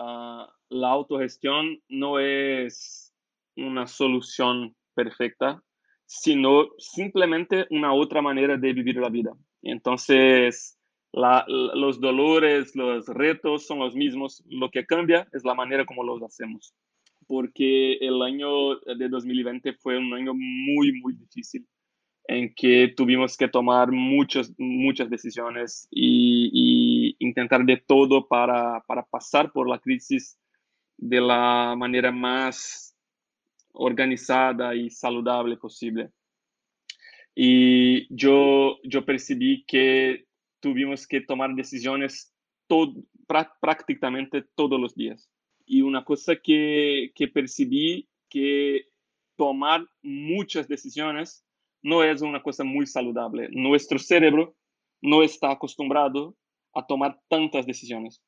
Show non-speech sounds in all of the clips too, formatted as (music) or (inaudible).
ah, la autogestión no es una solución perfecta, sino simplemente una otra manera de vivir la vida. Entonces, los dolores, los retos son los mismos. Lo que cambia es la manera como los hacemos. Porque el año de 2020 fue un año muy, muy difícil en que tuvimos que tomar muchas, muchas decisiones y, intentar de todo para, para, pasar por la crisis de la manera más organizada y saludable posible. Y yo, yo percibí que tuvimos que tomar decisiones todo, prácticamente todos los días. Y una cosa que, que percibí que tomar muchas decisiones no es una cosa muy saludable. Nuestro cerebro no está acostumbrado a tomar tantas decisiones.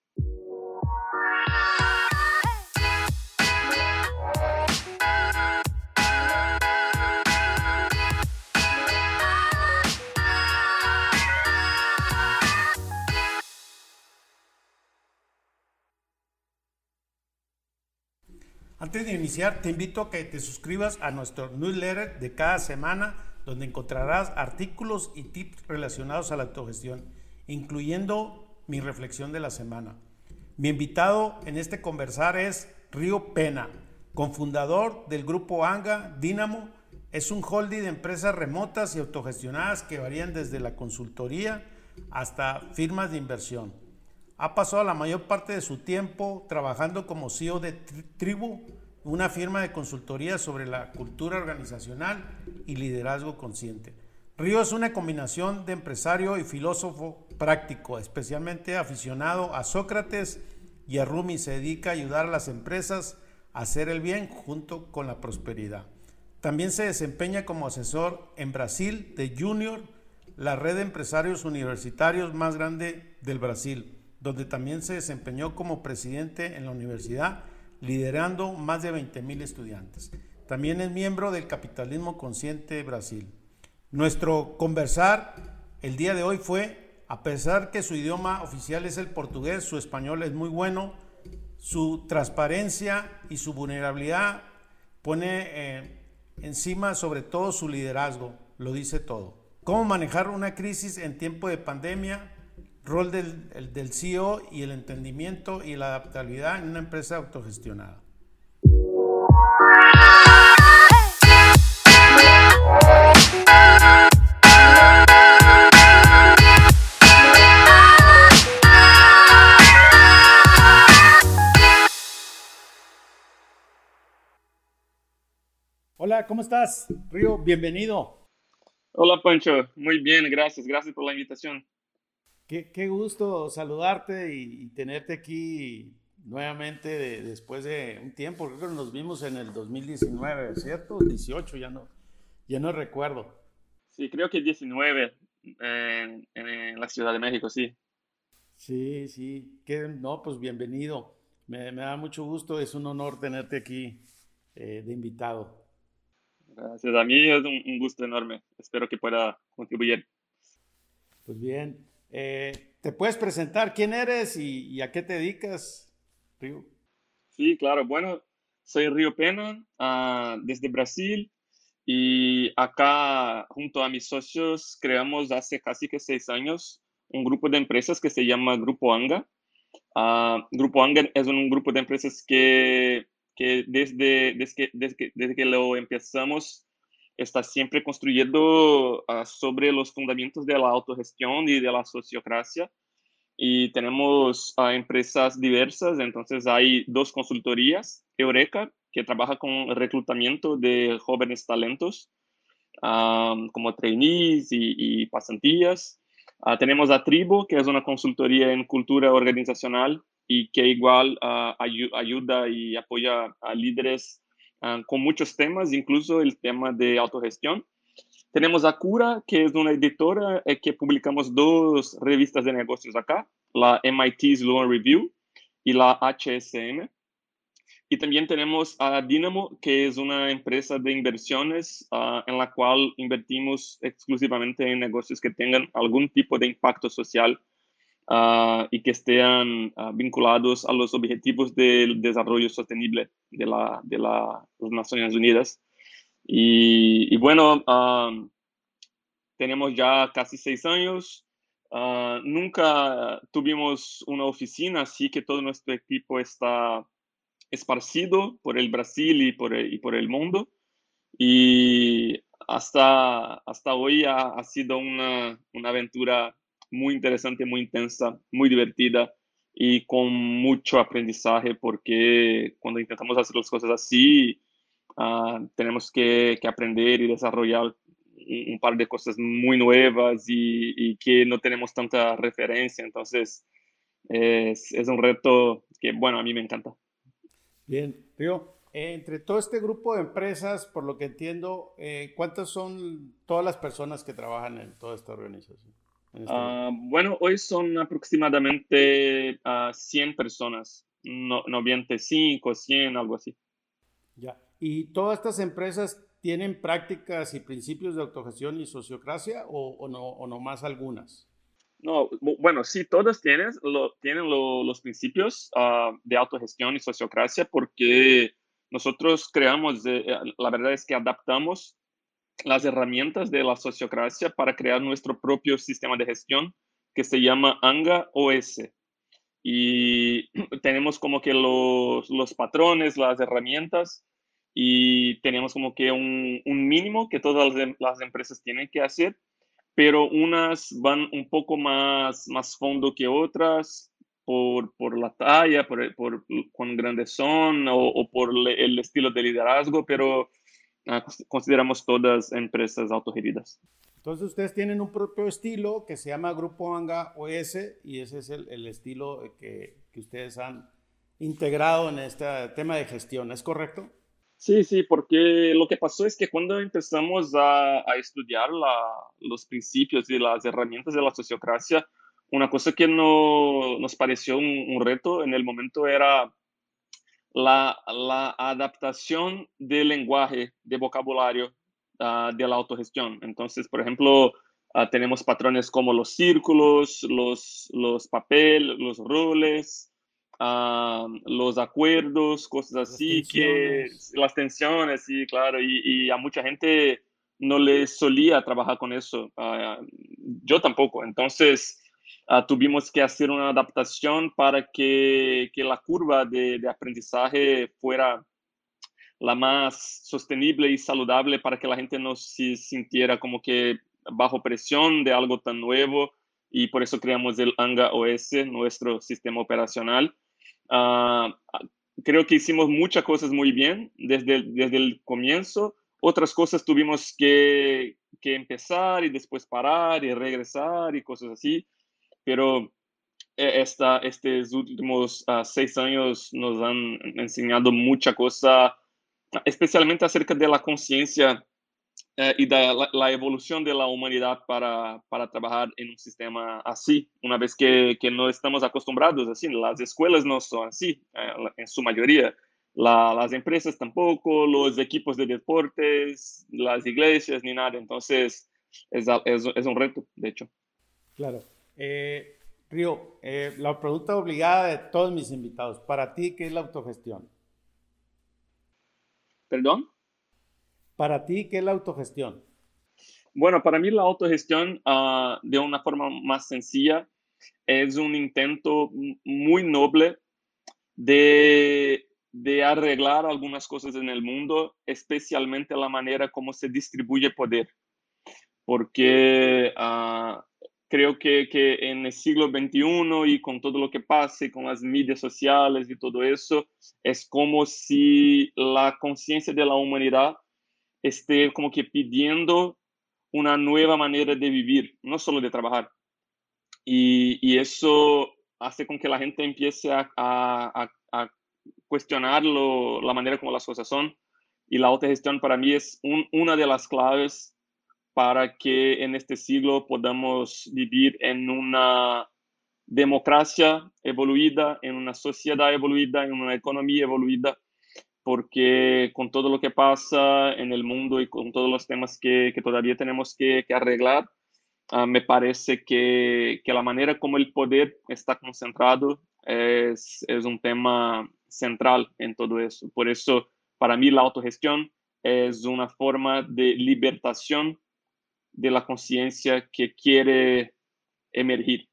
Antes de iniciar, te invito a que te suscribas a nuestro newsletter de cada semana, donde encontrarás artículos y tips relacionados a la autogestión, incluyendo mi reflexión de la semana. Mi invitado en este conversar es Río Pena, cofundador del grupo ANGA Dynamo. Es un holding de empresas remotas y autogestionadas que varían desde la consultoría hasta firmas de inversión. Ha pasado la mayor parte de su tiempo trabajando como CEO de Tribu, una firma de consultoría sobre la cultura organizacional y liderazgo consciente. Río es una combinación de empresario y filósofo práctico, especialmente aficionado a Sócrates y a Rumi. Se dedica a ayudar a las empresas a hacer el bien junto con la prosperidad. También se desempeña como asesor en Brasil de Junior, la red de empresarios universitarios más grande del Brasil donde también se desempeñó como presidente en la universidad, liderando más de 20.000 estudiantes. También es miembro del Capitalismo Consciente Brasil. Nuestro conversar el día de hoy fue, a pesar que su idioma oficial es el portugués, su español es muy bueno, su transparencia y su vulnerabilidad pone eh, encima sobre todo su liderazgo, lo dice todo. ¿Cómo manejar una crisis en tiempo de pandemia? Rol del, CEO y el entendimiento y la adaptabilidad en una empresa autogestionada. Hola, ¿cómo estás? Río, bienvenido. Hola, Pancho. Muy bien, gracias. Gracias por la invitación. Qué, gusto saludarte y, tenerte aquí nuevamente después de un tiempo. Creo que nos vimos en el 2019, ¿cierto? 18, ya no, ya no recuerdo. Sí, creo que 19 en, en la Ciudad de México, sí. Sí, sí. Que, no, pues bienvenido. Me, da mucho gusto, es un honor tenerte aquí eh, de invitado. Gracias, a mí es un, un gusto enorme. Espero que pueda contribuir. Pues bien, eh, ¿Te puedes presentar quién eres y, a qué te dedicas, Río? Sí, claro. Bueno, soy Río Pena, ah, desde Brasil, y acá, junto a mis socios, creamos hace casi que seis años un grupo de empresas que se llama Grupo Anga. Uh, grupo Anga es un grupo de empresas que, que desde, desde, desde, desde que lo empezamos está siempre construyendo uh, sobre los fundamentos de la autogestión y de la sociocracia. Y tenemos uh, empresas diversas, entonces hay dos consultorías, Eureka, que trabaja con reclutamiento de jóvenes talentos, um, como trainees y, y pasantías. Uh, tenemos a Tribo, que es una consultoría en cultura organizacional y que igual ayuda y apoya a líderes Ah, con muchos temas, incluso el tema de autogestión. Tenemos a Cura, que es una editora eh, que publicamos dos revistas de negocios acá, la MIT Sloan Review y la HSM. Y también tenemos a Dynamo, que es una empresa de inversiones ah, en la cual invertimos exclusivamente en negocios que tengan algún tipo de impacto social ah, y que estén ah, vinculados a los objetivos del desarrollo sostenible de, la, de las Naciones Unidas. Y, bueno, tenemos ya casi seis años. nunca tuvimos una oficina, así que todo nuestro equipo está esparcido por el Brasil y por el, y por el mundo. Y hasta, hasta hoy ha, sido una, una, aventura muy interesante, muy intensa, muy divertida y con mucho aprendizaje porque cuando intentamos hacer las cosas así, ah, tenemos que, que, aprender y desarrollar un, par de cosas muy nuevas y, y, que no tenemos tanta referencia. Entonces, es, es un reto que, bueno, a mí me encanta. Bien, Río, entre todo este grupo de empresas, por lo que entiendo, eh, ¿cuántas son todas las personas que trabajan en toda esta organización? Ah, bueno, hoy son aproximadamente 100 ah, personas, no, 95, 100, algo así. Ya. ¿Y todas estas empresas tienen prácticas y principios de autogestión y sociocracia o, no, o no más algunas? No, bueno, sí, todas tienen, lo, tienen los principios ah, de autogestión y sociocracia porque nosotros creamos, eh, la verdad es que adaptamos las herramientas de la sociocracia para crear nuestro propio sistema de gestión que se llama ANGA OS. Y (clears throat) tenemos como que los, los patrones, las herramientas y tenemos como que un, mínimo que todas las, las, empresas tienen que hacer, pero unas van un poco más, más fondo que otras por, por la talla, por, por cuán grandes son o, por el estilo de liderazgo, pero consideramos todas empresas autogeridas. Entonces ustedes tienen un propio estilo que se llama Grupo Anga OS y ese es el, el estilo que, que, ustedes han integrado en este tema de gestión, ¿es correcto? Sí, sí, porque lo que pasó es que cuando empezamos a, a estudiar la, los principios y las herramientas de la sociocracia, una cosa que no, nos pareció un, reto en el momento era la, la adaptación del lenguaje, de vocabulario ah, de la autogestión. Entonces, por ejemplo, ah, tenemos patrones como los círculos, los, los papeles, los roles, ah, los acuerdos, cosas así, que las tensiones, sí, claro, y, y, a mucha gente no le solía trabajar con eso. yo tampoco. Entonces, uh, tuvimos que hacer una adaptación para que, que la curva de, de, aprendizaje fuera la más sostenible y saludable para que la gente no se sintiera como que bajo presión de algo tan nuevo y por eso creamos el ANGA OS, nuestro sistema operacional. Uh, creo que hicimos muchas cosas muy bien desde, desde el comienzo. Otras cosas tuvimos que, que empezar y después parar y regresar y cosas así pero eh, esta, estos últimos uh, seis años nos han enseñado mucha cosa, especialmente acerca de la conciencia eh, y de la, la, evolución de la humanidad para, para, trabajar en un sistema así, una vez que, que, no estamos acostumbrados así. Las escuelas no son así, eh, en su mayoría. La, las empresas tampoco, los equipos de deportes, las iglesias, ni nada. Entonces, es, es, es un reto, de hecho. Claro. Eh, Río, eh, la pregunta obligada de todos mis invitados. Para ti, ¿qué es la autogestión? ¿Perdón? Para ti, ¿qué es la autogestión? Bueno, para mí la autogestión, uh, de una forma más sencilla, es un intento muy noble de, de, arreglar algunas cosas en el mundo, especialmente la manera como se distribuye poder. Porque uh, creo que, que, en el siglo XXI y con todo lo que pase, con las medias sociales y todo eso, es como si la conciencia de la humanidad esté como que pidiendo una nueva manera de vivir, no solo de trabajar. Y, y eso hace con que la gente empiece a, a, a cuestionar lo, la manera como las cosas son. Y la autogestión para mí es un, una de las claves para que en este siglo podamos vivir en una democracia evoluida, en una sociedad evoluida, en una economía evoluida, porque con todo lo que pasa en el mundo y con todos los temas que, que todavía tenemos que, que arreglar, uh, me parece que, que, la manera como el poder está concentrado es, es un tema central en todo eso. Por eso, para mí, la autogestión es una forma de libertación de la conciencia que quiere emergir.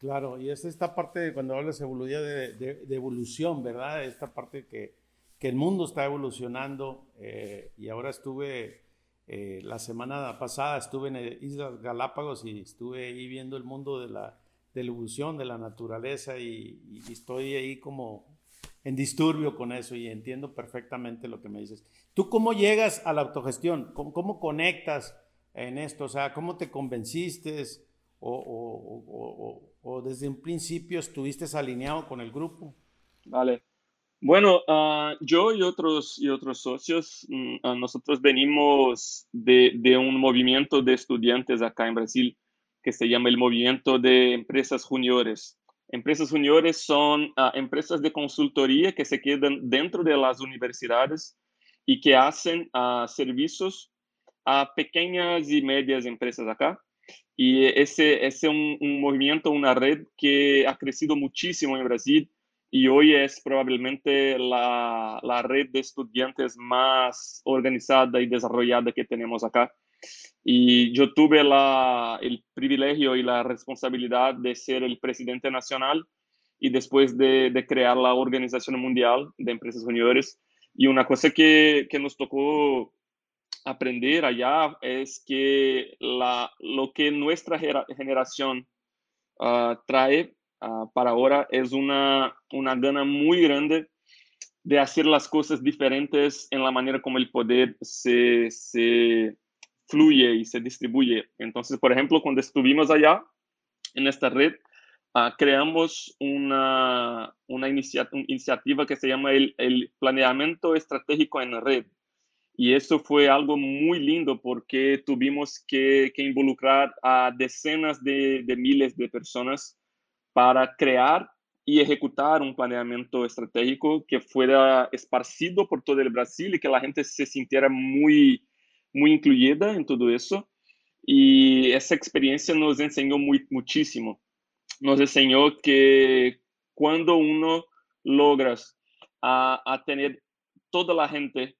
Claro, y es esta parte de cuando hablas de, evolución, ¿verdad? Esta parte que, que el mundo está evolucionando eh, y ahora estuve, eh, la semana pasada estuve en Islas Galápagos y estuve ahí viendo el mundo de la, de evolución, de la naturaleza y, y, estoy ahí como en disturbio con eso y entiendo perfectamente lo que me dices. ¿Tú cómo llegas a la autogestión? ¿Cómo, cómo conectas en esto? O sea, ¿cómo te convenciste? o, o, desde un principio estuviste alineado con el grupo? Vale. Bueno, ah, yo y otros, y otros socios, mm, ah, nosotros venimos de, de, un movimiento de estudiantes acá en Brasil que se llama el Movimiento de Empresas Juniores. Empresas juniores son uh, empresas de consultoría que se quedan dentro de las universidades y que hacen servicios a pequeñas y medias empresas acá y ese, es un, movimiento, una red que ha crecido muchísimo en Brasil y hoy es probablemente la, la red de estudiantes más organizada y desarrollada que tenemos acá. Y yo tuve la, el privilegio y la responsabilidad de ser el presidente nacional y después de, de crear la Organización Mundial de Empresas Juniores. Y una cosa que, que nos tocó aprender allá es que la, lo que nuestra generación uh, trae uh, para ahora es una, una gana muy grande de hacer las cosas diferentes en la manera como el poder se, se fluye y se distribuye. Entonces, por ejemplo, cuando estuvimos allá en esta red, uh, creamos una, una, iniciativa que se llama el, el planeamiento estratégico en red y eso fue algo muy lindo porque tuvimos que, involucrar a decenas de, miles de personas para crear y ejecutar un planeamiento estratégico que fuera esparcido por todo el Brasil y que la gente se sintiera muy, muy incluida en todo eso. Y esa experiencia nos enseñó muy, muchísimo. Nos enseñó que cuando uno logra a, a tener toda la gente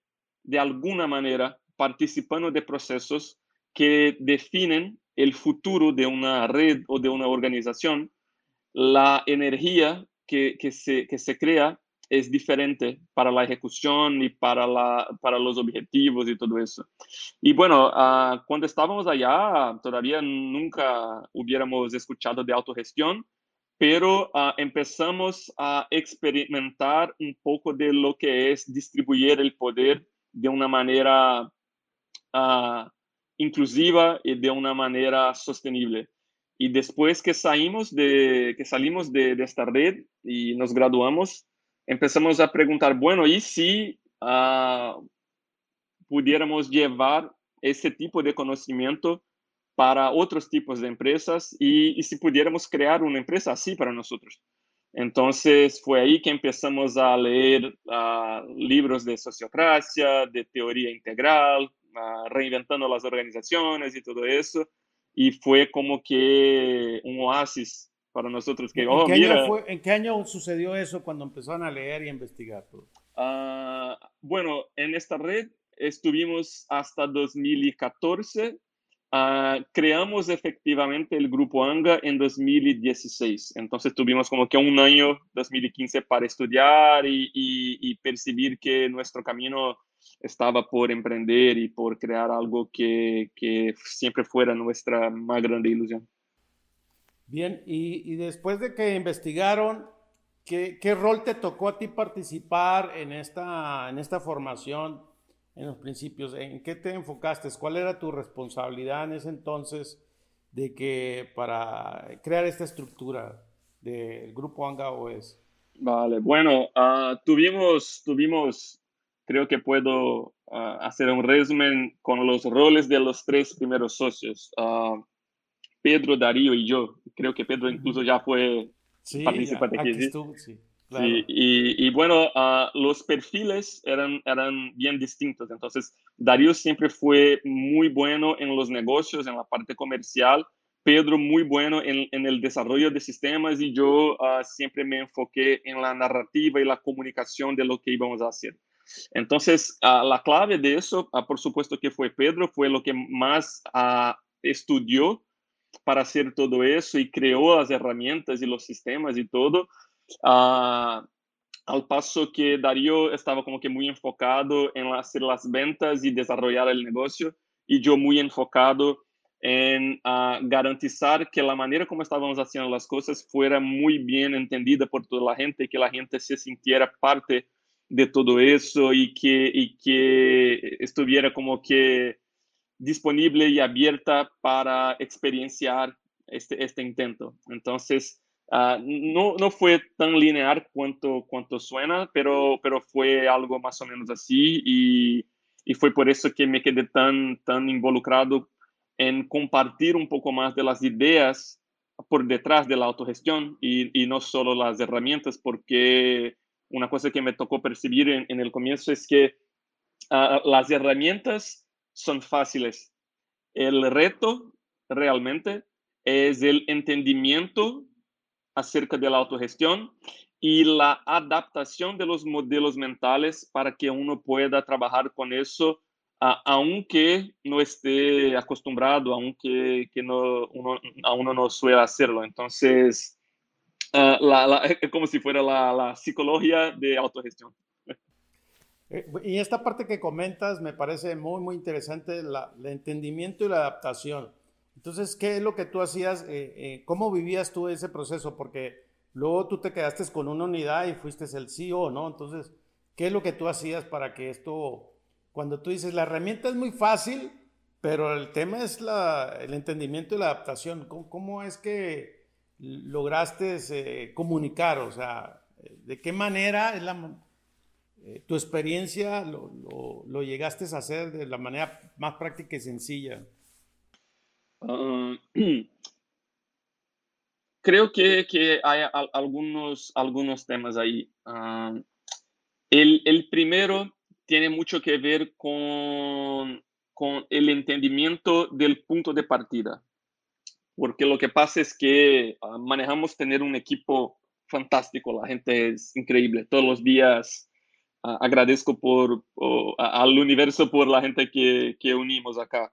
de alguna manera participando de procesos que definen el futuro de una red o de una organización, la energía que, que, se, que se crea es diferente para la ejecución y para, la, para los objetivos y todo eso. Y bueno, uh, cuando estábamos allá, todavía nunca hubiéramos escuchado de autogestión, pero uh, empezamos a experimentar un poco de lo que es distribuir el poder de una manera uh, inclusiva y de una manera sostenible. Y después que salimos de, que salimos de, de esta red y nos graduamos, empezamos a preguntar, bueno, ¿y si uh, pudiéramos llevar ese tipo de conocimiento para otros tipos de empresas y, y si pudiéramos crear una empresa así para nosotros? Entonces fue ahí que empezamos a leer uh, libros de sociocracia, de teoría integral, uh, reinventando las organizaciones y todo eso. Y fue como que un oasis para nosotros. Que, ¿En, oh, qué mira, fue, ¿En, qué año sucedió eso cuando empezaron a leer y a investigar? Uh, bueno, en esta red estuvimos hasta 2014 Uh, creamos efectivamente el grupo ANGA en 2016. Entonces tuvimos como que un año, 2015, para estudiar y, y, y, percibir que nuestro camino estaba por emprender y por crear algo que, que siempre fuera nuestra más grande ilusión. Bien, y, y después de que investigaron, ¿qué, ¿qué, rol te tocó a ti participar en esta, en esta formación? En los principios, ¿en qué te enfocaste? ¿Cuál era tu responsabilidad en ese entonces de que para crear esta estructura del grupo Anga OS? Vale, bueno, uh, tuvimos, tuvimos, creo que puedo uh, hacer un resumen con los roles de los tres primeros socios, uh, Pedro, Darío y yo. Creo que Pedro incluso ya fue sí, participante aquí. aquí estuvo, sí. Y, bueno, ah, los perfiles eran, eran bien distintos. Entonces, Darío siempre fue muy bueno en los negocios, en la parte comercial. Pedro muy bueno en, el desarrollo de sistemas y yo ah, siempre me enfoqué en la narrativa y la comunicación de lo que íbamos a hacer. Entonces, ah, la clave de eso, por supuesto que fue Pedro, fue lo que más estudió para hacer todo eso y creó las herramientas y los sistemas y todo. Uh, al paso que Darío estaba como que muy enfocado en hacer las ventas y desarrollar el negocio y yo muy enfocado en uh, garantizar que la manera como estábamos haciendo las cosas fuera muy bien entendida por toda la gente, que la gente se sintiera parte de todo eso y que, y que estuviera como que disponible y abierta para experienciar este, este intento. Entonces, uh, no, no fue tan lineal cuanto, cuanto suena, pero, pero fue algo más o menos así y, y fue por eso que me quedé tan, tan involucrado en compartir un poco más de las ideas por detrás de la autogestión y, no solo las herramientas, porque una cosa que me tocó percibir en, el comienzo es que uh, las herramientas son fáciles. El reto realmente es el entendimiento acerca de la autogestión y la adaptación de los modelos mentales para que uno pueda trabajar con eso, aunque no esté acostumbrado, aunque que no, uno, a uno no suele hacerlo. Entonces, uh, (laughs) es como si fuera la, la psicología de autogestión. (laughs) Eh, y esta parte que comentas me parece muy, muy interesante, el entendimiento y la adaptación. Entonces, ¿qué es lo que tú hacías? Eh, eh, ¿Cómo vivías tú ese proceso? Porque luego tú te quedaste con una unidad y fuiste el CEO, ¿no? Entonces, ¿qué es lo que tú hacías para que esto, cuando tú dices, la herramienta es muy fácil, pero el tema es la, el entendimiento y la adaptación? ¿Cómo, es que lograste comunicar? O sea, ¿de qué manera eh, tu experiencia lo, lo, llegaste a hacer de la manera más práctica y sencilla. Ah, (clears throat) creo que, que hay algunos, algunos temas ahí. Ah, el, el, primero tiene mucho que ver con, con el entendimiento del punto de partida. Porque lo que pasa es que ah, manejamos tener un equipo fantástico, la gente es increíble, todos los días agradezco por, al universo por la gente que, que, unimos acá.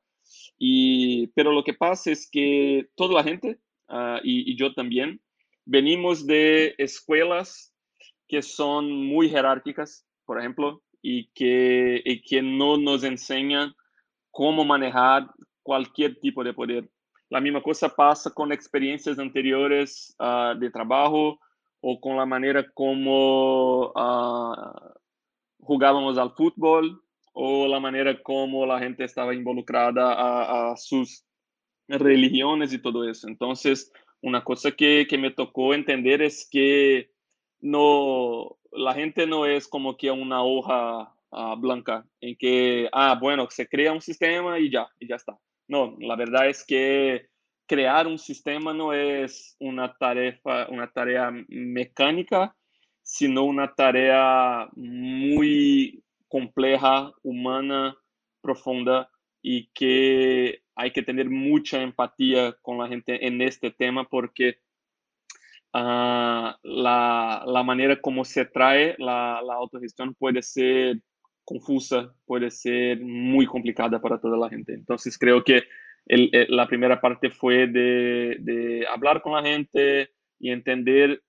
Y, pero lo que pasa es que toda la gente, ah, y, yo también, venimos de escuelas que son muy jerárquicas, por ejemplo, y que, y que no nos enseñan cómo manejar cualquier tipo de poder. La misma cosa pasa con experiencias anteriores uh, de trabajo o con la manera como uh, jugábamos al fútbol o la manera como la gente estaba involucrada a, sus religiones y todo eso. Entonces, una cosa que, que, me tocó entender es que no, la gente no es como que una hoja uh, blanca en que, ah, bueno, se crea un sistema y ya, y ya está. No, la verdad es que crear un sistema no es una tarea, una tarea mecánica, sino una tarea muy compleja, humana, profunda y que hay que tener mucha empatía con la gente en este tema porque uh, la, la, manera como se trae la, la, autogestión puede ser confusa, puede ser muy complicada para toda la gente. Entonces creo que el, el, la primera parte fue de, de hablar con la gente y entender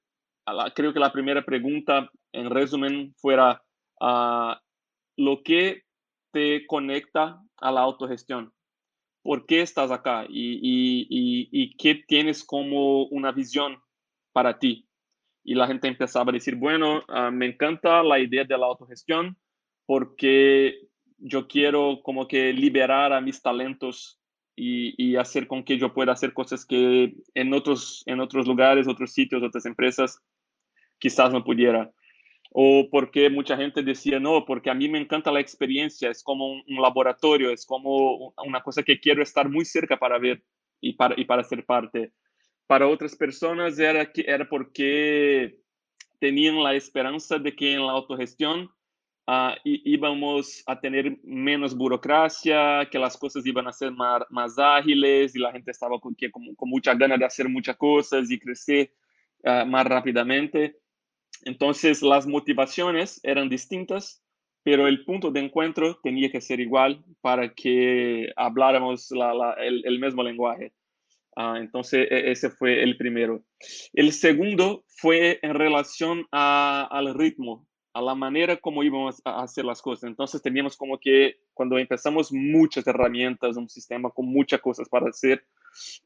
creo que la primera pregunta, en resumen, fuera uh, lo que te conecta a la autogestión. ¿Por qué estás acá? Y, qué tienes como una visión para ti? Y la gente empezaba a decir, bueno, uh, me encanta la idea de la autogestión porque yo quiero como que liberar a mis talentos y, y, hacer con que yo pueda hacer cosas que en otros, en otros lugares, otros sitios, otras empresas quizás no pudiera. O porque mucha gente decía, no, porque a mí me encanta la experiencia, es como un, laboratorio, es como una cosa que quiero estar muy cerca para ver y para, y para ser parte. Para otras personas era, era porque tenían la esperanza de que en la autogestión uh, íbamos a tener menos burocracia, que las cosas iban a ser más, más ágiles y la gente estaba con, que, con, mucha ganas de hacer muchas cosas y crecer uh, más rápidamente. Entonces las motivaciones eran distintas, pero el punto de encuentro tenía que ser igual para que habláramos la, el, mismo lenguaje. Uh, entonces e, ese fue el primero. El segundo fue en relación a, al ritmo a la manera como íbamos a hacer las cosas. Entonces teníamos como que cuando empezamos muchas herramientas, un sistema con muchas cosas para hacer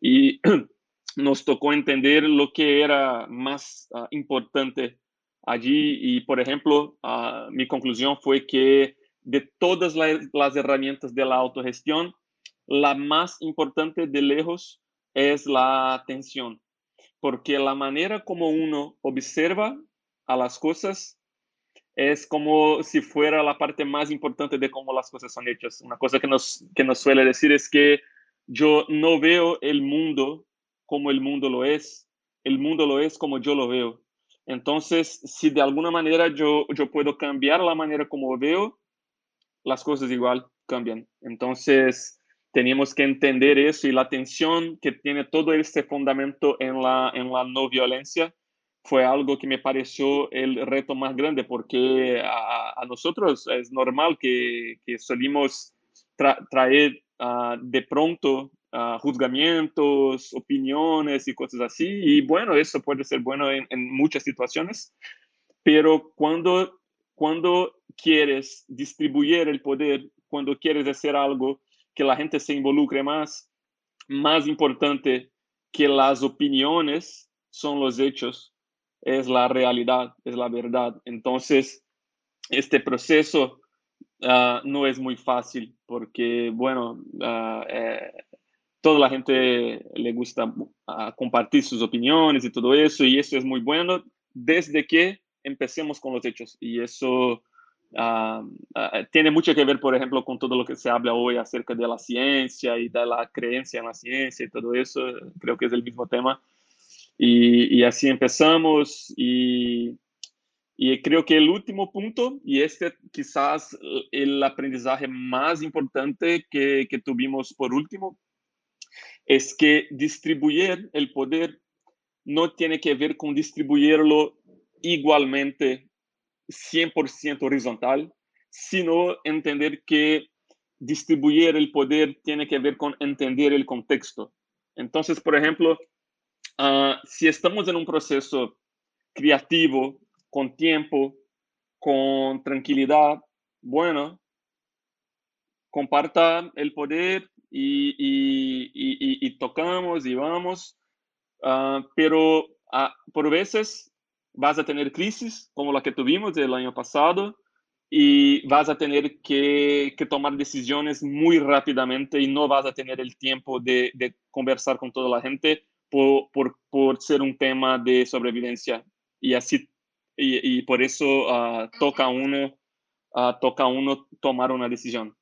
y (clears throat) nos tocó entender lo que era más uh, importante allí y por ejemplo uh, mi conclusión fue que de todas la, las herramientas de la autogestión, la más importante de lejos es la atención, porque la manera como uno observa a las cosas es como si fuera la parte más importante de cómo las cosas son hechas. Una cosa que nos, que nos suele decir es que yo no veo el mundo como el mundo lo es, el mundo lo es como yo lo veo. Entonces, si de alguna manera yo, yo puedo cambiar la manera como veo, las cosas igual cambian. Entonces, teníamos que entender eso y la atención que tiene todo este fundamento en la, en la no violencia fue algo que me pareció el reto más grande porque a, nosotros es normal que, que solimos tra traer uh, de pronto uh, juzgamientos, opiniones y cosas así. Y bueno, eso puede ser bueno en, en muchas situaciones, pero cuando, cuando quieres distribuir el poder, cuando quieres hacer algo que la gente se involucre más, más importante que las opiniones son los hechos es la realidad, es la verdad. Entonces, este proceso uh, no es muy fácil porque, bueno, uh, eh, toda la gente le gusta compartir sus opiniones y todo eso, y eso es muy bueno desde que empecemos con los hechos. Y eso tiene mucho que ver, por ejemplo, con todo lo que se habla hoy acerca de la ciencia y de la creencia en la ciencia y todo eso. Creo que es el mismo tema. Y, así empezamos y, creo que el último punto, y este quizás el aprendizaje más importante que tuvimos por último, es que distribuir el poder no tiene que ver con distribuirlo igualmente 100% horizontal, sino entender que distribuir el poder tiene que ver con entender el contexto. Entonces, por ejemplo, Uh, si estamos en un proceso creativo, con tiempo, con tranquilidad, bueno, comparta el poder y, y, y, y tocamos y vamos, uh, pero uh, por veces vas a tener crisis como la que tuvimos el año pasado y vas a tener que, que, tomar decisiones muy rápidamente y no vas a tener el tiempo de, de conversar con toda la gente por, por, por ser un tema de sobrevivencia. Y así y, y por eso uh, toca uno uh, toca uno tomar una decisión.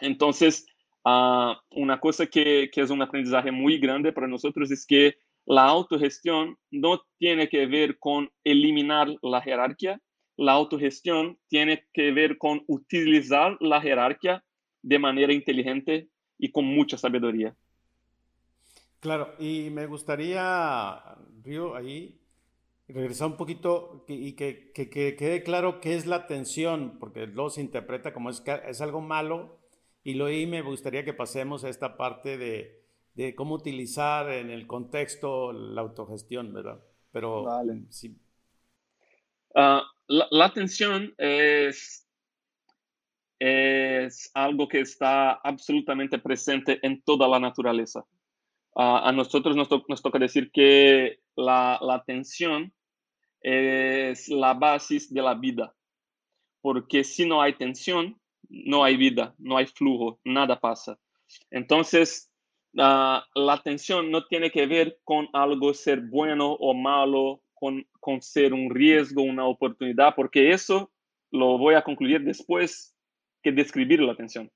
Entonces uh, una cosa que, es un aprendizaje muy grande para nosotros es que la autogestión no tiene que ver con eliminar la jerarquía la autogestión tiene que ver con utilizar la jerarquía de manera inteligente y con mucha sabiduría. Claro, y me gustaría, Río, ahí regresar un poquito y que, que, que, quede claro qué es la tensión, porque luego se interpreta como es algo malo, y luego ahí me gustaría que pasemos a esta parte de, de cómo utilizar en el contexto la autogestión, ¿verdad? Pero vale. sí. Uh, la, la tensión es, es algo que está absolutamente presente en toda la naturaleza. Uh, a nosotros nos, to nos, toca decir que la, la atención es la base de la vida, porque si no hay tensión, no hay vida, no hay flujo, nada pasa. Entonces, uh, la atención no tiene que ver con algo ser bueno o malo, con, con ser un riesgo, una oportunidad, porque eso lo voy a concluir después que describir la atención.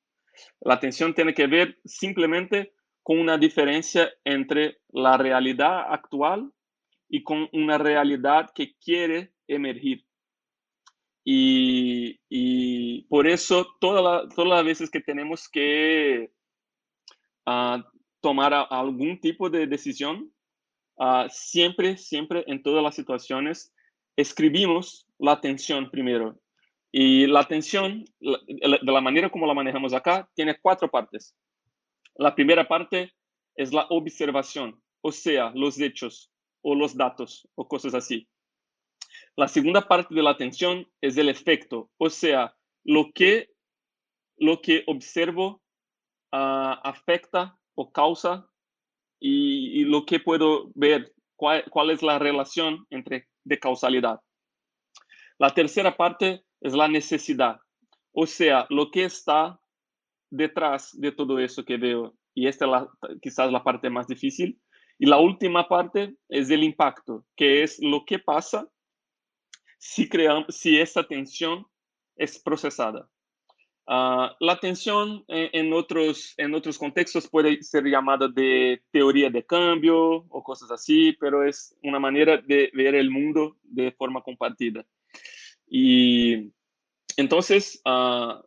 La atención tiene que ver simplemente con una diferencia entre la realidad actual y con una realidad que quiere emergir. Y, por eso todas las veces que tenemos que ah, tomar algún tipo de decisión, ah, siempre, siempre en todas las situaciones, escribimos la atención primero. Y la atención, de la manera como la manejamos acá, tiene cuatro partes. La primera parte es la observación, o sea, los hechos o los datos o cosas así. La segunda parte de la atención es el efecto, o sea, lo que, lo que observo ah, afecta o causa y, lo que puedo ver, cuál, cuál es la relación entre de causalidad. La tercera parte es la necesidad, o sea, lo que está detrás de todo eso que veo. Y esta es quizás la parte más difícil. Y la última parte es el impacto, que es lo que pasa si, creamos, si esa tensión es procesada. Uh, la tensión en, otros, en otros contextos puede ser llamada de teoría de cambio o cosas así, pero es una manera de ver el mundo de forma compartida. Y entonces, uh,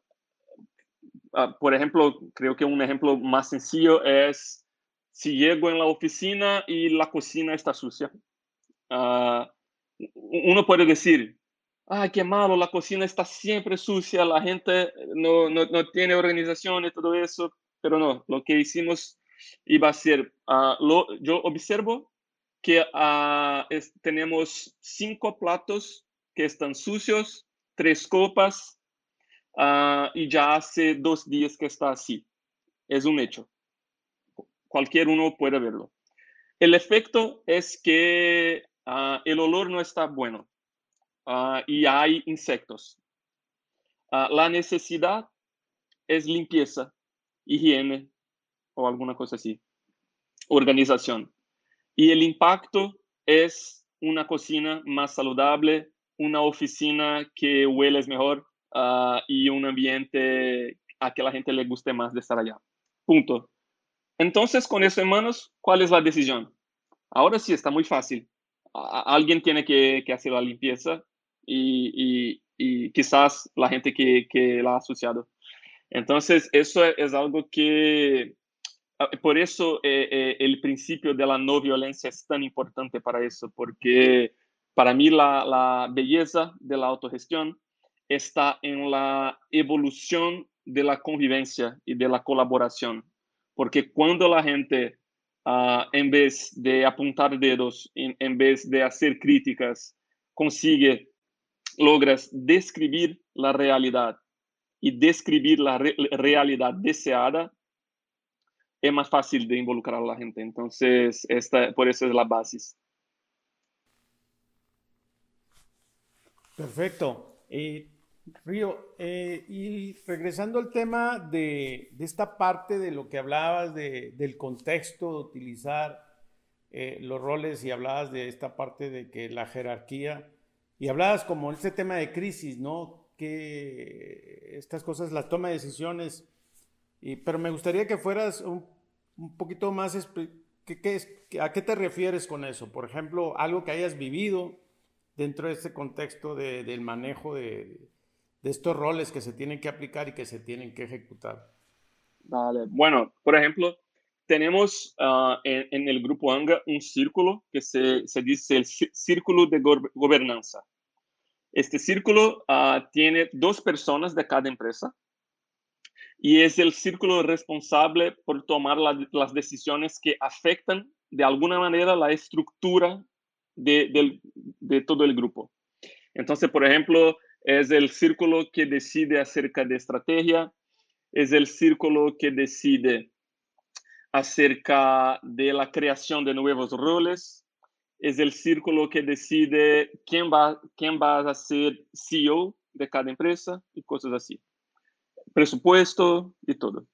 uh, por ejemplo, creo que un ejemplo más sencillo es si llego en la oficina y la cocina está sucia. Uno puede decir, ay, qué malo, la cocina está siempre sucia, la gente no, no, no tiene organización y todo eso, pero no, lo que hicimos iba a ser, uh, lo, yo observo que uh, tenemos cinco platos que están sucios, tres copas, uh, y ya hace dos días que está así. Es un hecho. Cualquier uno puede verlo. El efecto es que el olor no está bueno uh, y hay insectos. Uh, la necesidad es limpieza, higiene o alguna cosa así, organización. Y el impacto es una cocina más saludable, una oficina que huele mejor y un ambiente a que la gente le guste más de estar allá. Punto. Entonces, con eso en manos, ¿cuál es la decisión? Ahora sí está muy fácil. Alguien tiene que, hacer la limpieza y, quizás la gente que, que, la ha asociado. Entonces, eso es algo que, por eso eh, eh, el principio de la no violencia es tan importante para eso, porque para mí la belleza de la autogestión está en la evolución de la convivencia y de la colaboración. Porque cuando la gente, uh, en vez de apuntar dedos, en, en, vez de hacer críticas, consigue logras describir la realidad y describir la re realidad deseada, es más fácil de involucrar a la gente. Entonces, esta, por eso es la base. Perfecto. Eh, Río, eh, y regresando al tema de, esta parte de lo que hablabas de, del contexto, de utilizar eh, los roles y hablabas de esta parte de que la jerarquía y hablabas como este tema de crisis, ¿no? Que estas cosas, la toma de decisiones, y, pero me gustaría que fueras un, un poquito más, ¿qué, qué es, ¿a qué te refieres con eso? Por ejemplo, algo que hayas vivido dentro de este contexto de, del manejo de, de, estos roles que se tienen que aplicar y que se tienen que ejecutar. Vale, bueno, por ejemplo, tenemos uh, en, el grupo ANGA un círculo que se, se dice el círculo de go gobernanza. Este círculo uh, tiene dos personas de cada empresa y es el círculo responsable por tomar la, las decisiones que afectan de alguna manera la estructura de, de, de todo el grupo. Entonces, por ejemplo, es el círculo que decide acerca de estrategia, es el círculo que decide acerca de la creación de nuevos roles. Es el círculo que decide quién va, quién va a ser CEO de cada empresa y cosas así. Presupuesto y todo.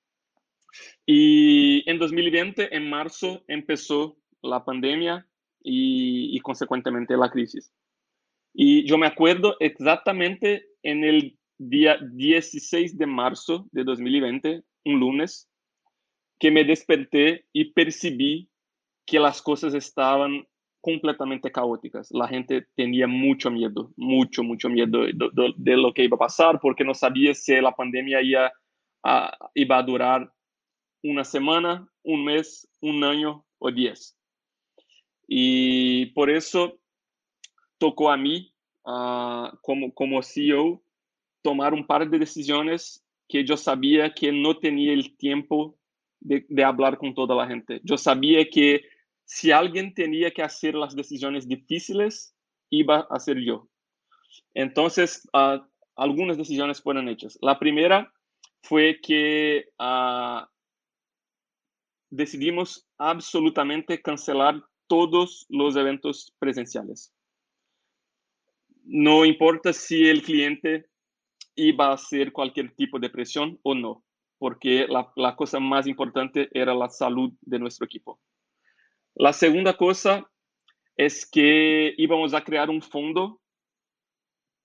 Y en 2020, en marzo, empezó la pandemia y, y consecuentemente la crisis. Y yo me acuerdo exactamente en el día 16 de marzo de 2020, un lunes, que me desperté y percibí que las cosas estaban completamente caóticas. La gente tenía mucho miedo, mucho, mucho miedo de, lo que iba a pasar, porque no sabía si la pandemia iba a durar una semana, un mes, un año o diez. Y por eso tocó a mí, ah, como, como CEO, tomar un par de decisiones que yo sabía que no tenía el tiempo de, de hablar con toda la gente. Yo sabía que si alguien tenía que hacer las decisiones difíciles, iba a ser yo. Entonces, uh, algunas decisiones fueron hechas. La primera fue que uh, decidimos absolutamente cancelar todos los eventos presenciales. No importa si el cliente iba a hacer cualquier tipo de presión o no, porque la, cosa más importante era la salud de nuestro equipo. La segunda cosa es que íbamos a crear un fondo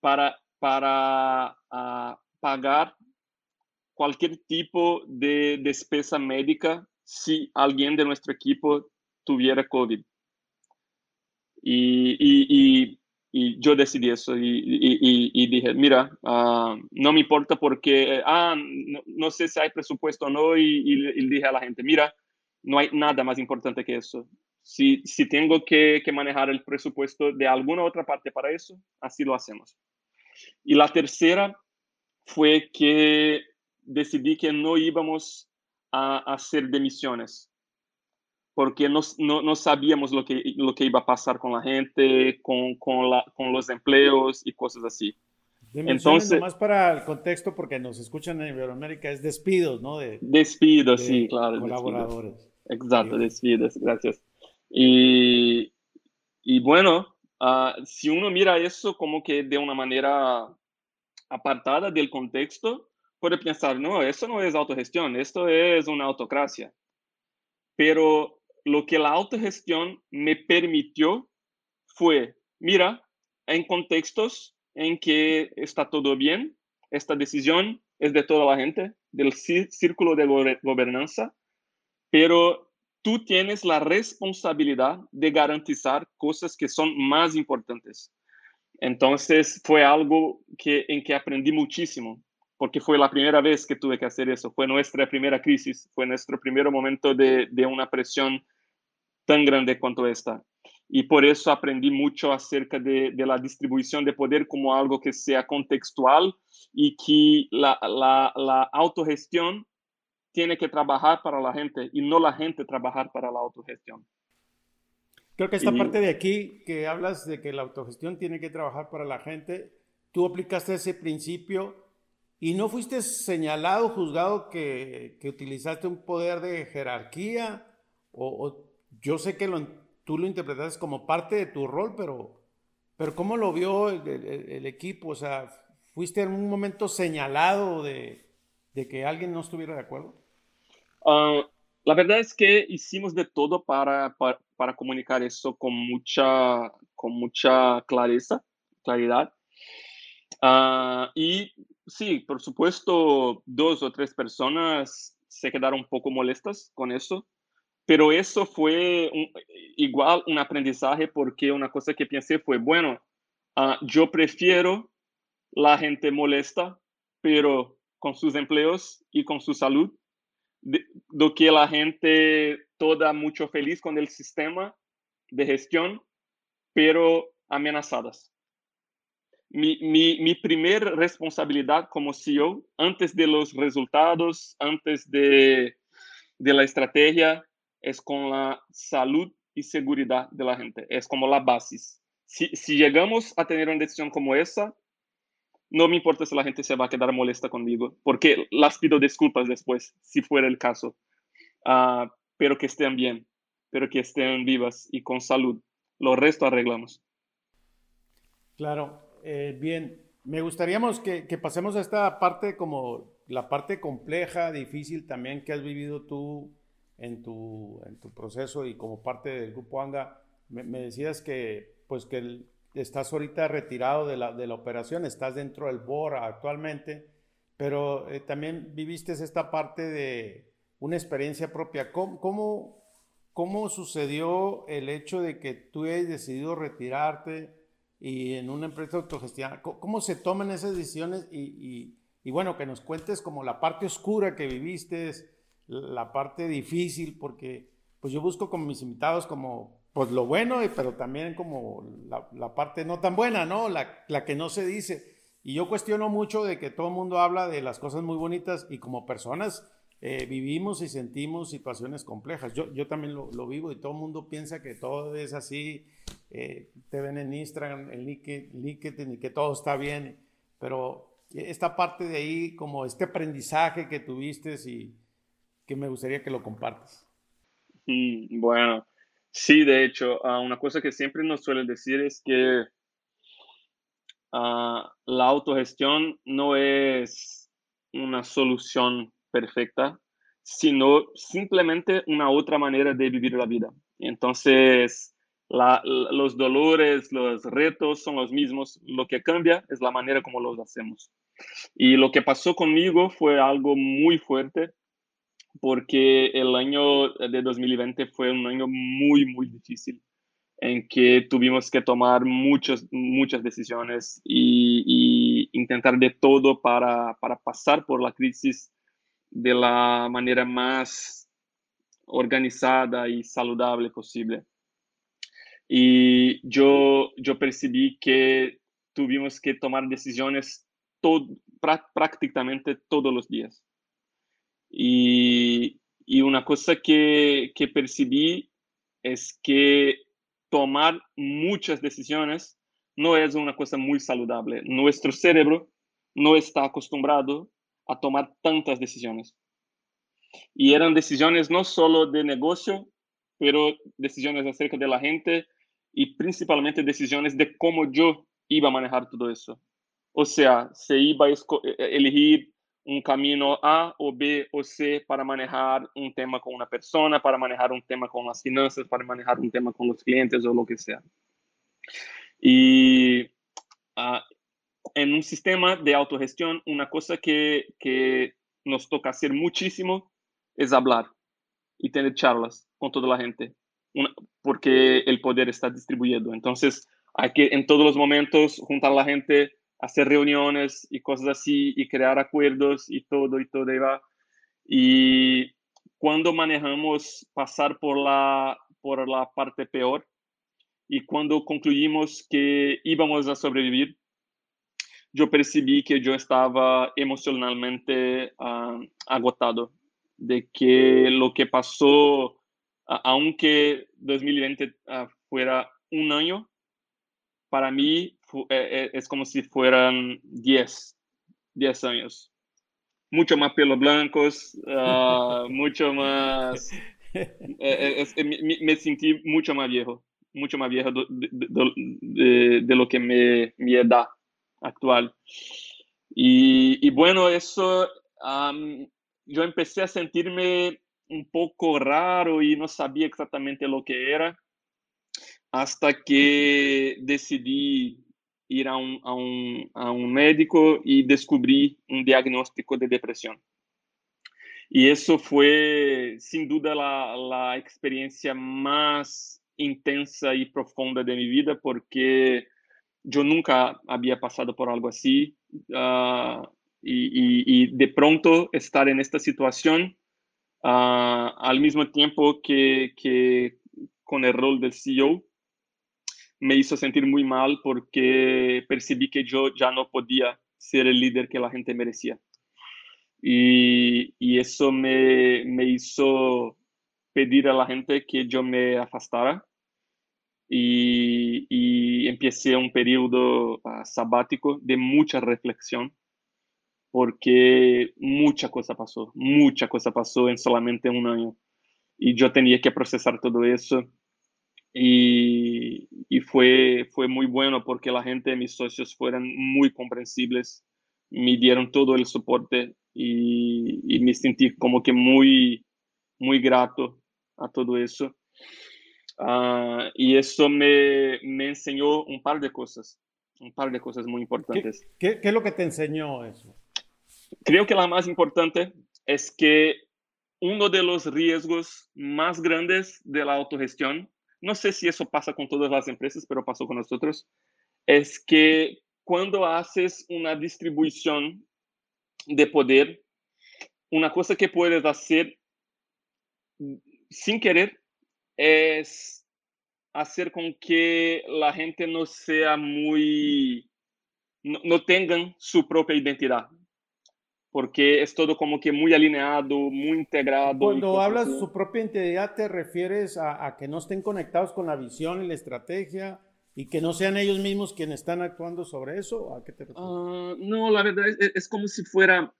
para, para uh, pagar cualquier tipo de despesa médica si alguien de nuestro equipo tuviera COVID. Y, y yo decidí eso y, dije, mira, uh, no me importa porque, ah, no, no, sé si hay presupuesto o no, y, dije a la gente, mira, no hay nada más importante que eso. Si, si tengo que, que, manejar el presupuesto de alguna otra parte para eso, así lo hacemos. Y la tercera fue que decidí que no íbamos a hacer demisiones, porque no, no, no sabíamos lo que, lo que iba a pasar con la gente, con, con, la, con los empleos y cosas así. Entonces, más para el contexto, porque nos escuchan en Iberoamérica, es despidos, ¿no? De, despidos, sí, claro. Colaboradores. Exacto, despidos, gracias. Y, y bueno, uh, si uno mira eso como que de una manera apartada del contexto, puede pensar, no, eso no es autogestión, esto es una autocracia. Pero lo que la autogestión me permitió fue, mira, en contextos en que está todo bien, esta decisión es de toda la gente, del círculo de gobernanza, pero tú tienes la responsabilidad de garantizar cosas que son más importantes. Entonces fue algo que, en que aprendí muchísimo, porque fue la primera vez que tuve que hacer eso, fue nuestra primera crisis, fue nuestro primer momento de, de una presión tan grande cuanto esta. Y por eso aprendí mucho acerca de, de, la distribución de poder como algo que sea contextual y que la, la, la autogestión tiene que trabajar para la gente y no la gente trabajar para la autogestión. Creo que esta parte de aquí que hablas de que la autogestión tiene que trabajar para la gente, tú aplicaste ese principio y no fuiste señalado, juzgado que, que utilizaste un poder de jerarquía o, yo sé que lo, tú lo interpretaste como parte de tu rol, pero, pero ¿cómo lo vio el, el equipo? O sea, ¿fuiste en un momento señalado de, de que alguien no estuviera de acuerdo? Uh, la verdad es que hicimos de todo para, para, para, comunicar eso con mucha, con mucha clareza, claridad. Uh, y sí, por supuesto, dos o tres personas se quedaron un poco molestas con eso, pero eso fue igual un aprendizaje porque una cosa que pensé fue, bueno, uh, yo prefiero la gente molesta, pero con sus empleos y con su salud, de, do que la gente toda mucho feliz con el sistema de gestión, pero amenazadas. Mi, mi, mi responsabilidad como CEO, antes de los resultados, antes de, de la estrategia, es con la salud y seguridad de la gente. Es como la base. Si, si llegamos a tener una decisión como esa, no me importa si la gente se va a quedar molesta conmigo, porque las pido disculpas después, si fuera el caso. Uh, pero que estén bien, pero que estén vivas y con salud. Lo resto arreglamos. Claro, eh, bien. Me gustaría que, que, pasemos a esta parte como la parte compleja, difícil también que has vivido tú en tu, en tu proceso y como parte del grupo ANGA. Me, me decías que, pues que el, estás ahorita retirado de la, de la operación, estás dentro del BOR actualmente, pero eh, también viviste esta parte de una experiencia propia. ¿Cómo, cómo, ¿cómo sucedió el hecho de que tú hayas decidido retirarte y en una empresa autogestionada? ¿Cómo se toman esas decisiones? Y, y, bueno, que nos cuentes como la parte oscura que viviste, la parte difícil, porque pues yo busco con mis invitados como pues lo bueno, pero también como la, la parte no tan buena, ¿no? La, la, que no se dice. Y yo cuestiono mucho de que todo el mundo habla de las cosas muy bonitas y como personas eh, vivimos y sentimos situaciones complejas. Yo, yo también lo, lo, vivo y todo el mundo piensa que todo es así. Eh, te ven en Instagram, en LinkedIn y que todo está bien, pero esta parte de ahí, como este aprendizaje que tuviste y que me gustaría que lo compartas. Mm, bueno, sí, de hecho, uh, una cosa que siempre nos suelen decir es que uh, la autogestión no es una solución perfecta, sino simplemente una otra manera de vivir la vida. Entonces, la, los dolores, los retos son los mismos, lo que cambia es la manera como los hacemos. Y lo que pasó conmigo fue algo muy fuerte, porque el año de 2020 fue un año muy, muy difícil, en que tuvimos que tomar muchas, muchas decisiones y, y intentar de todo para, para pasar por la crisis de la manera más organizada y saludable posible. Y yo, yo percibí que tuvimos que tomar decisiones todo, prácticamente todos los días. Y, y una cosa que, que percibí es que tomar muchas decisiones no es una cosa muy saludable. Nuestro cerebro no está acostumbrado a tomar tantas decisiones. Y eran decisiones no solo de negocio, pero decisiones acerca de la gente y principalmente decisiones de cómo yo iba a manejar todo eso. O sea, se iba a e-, e-, elegir un camino A o B o C para manejar un tema con una persona, para manejar un tema con las finanzas, para manejar un tema con los clientes o lo que sea. Y uh, en un sistema de autogestión, una cosa que, que nos toca hacer muchísimo es hablar y tener charlas con toda la gente, porque el poder está distribuido. Entonces, hay que en todos los momentos juntar a la gente, hacer reuniones y cosas así, y crear acuerdos y todo, y todo, y va. Y cuando manejamos pasar por la, por la parte peor, y cuando concluimos que íbamos a sobrevivir, yo percibí que yo estaba emocionalmente uh, agotado, de que lo que pasó, aunque 2020 uh, fuera un año, para mí eh, es como si fueran 10, 10 años. Mucho más pelos blancos, (laughs) mucho más... Eh, eh, me, me, sentí mucho más viejo, mucho más viejo de, de, de, de lo que me, mi edad actual. Y, y bueno, eso, um, yo empecé a sentirme un poco raro y no sabía exactamente lo que era hasta que decidí ir a un, a un, a un médico y descubrí un diagnóstico de depresión. Y eso fue sin duda la, la experiencia más intensa y profunda de mi vida porque yo nunca había pasado por algo así uh, y, y, de pronto estar en esta situación uh, al mismo tiempo que, con el rol del CEO me hizo sentir muy mal porque percibí que yo ya no podía ser el líder que la gente merecía. Y, y eso me, me hizo pedir a la gente que yo me afastara y, empecé un periodo uh, sabático de mucha reflexión porque mucha cosa pasó, mucha cosa pasó en solamente un año y yo tenía que procesar todo eso y, y fue, fue muy bueno porque la gente, mis socios fueron muy comprensibles, me dieron todo el soporte y, y me sentí como que muy, muy grato a todo eso. Uh, y eso me, me, enseñó un par de cosas, un par de cosas muy importantes. ¿Qué, qué, qué es lo que te enseñó eso? Creo que la más importante es que uno de los riesgos más grandes de la autogestión, no sé si eso pasa con todas las empresas, pero pasó con nosotros, es que cuando haces una distribución de poder, una cosa que puedes hacer sin querer es hacer con que la gente no sea muy, no, no tengan su propia identidad, porque es todo como que muy alineado, muy integrado. Cuando hablas de su propia identidad, ¿te refieres a, que no estén conectados con la visión y la estrategia y que no sean ellos mismos quienes están actuando sobre eso? ¿A qué te refieres? Ah, no, la verdad es, es, como si fuera,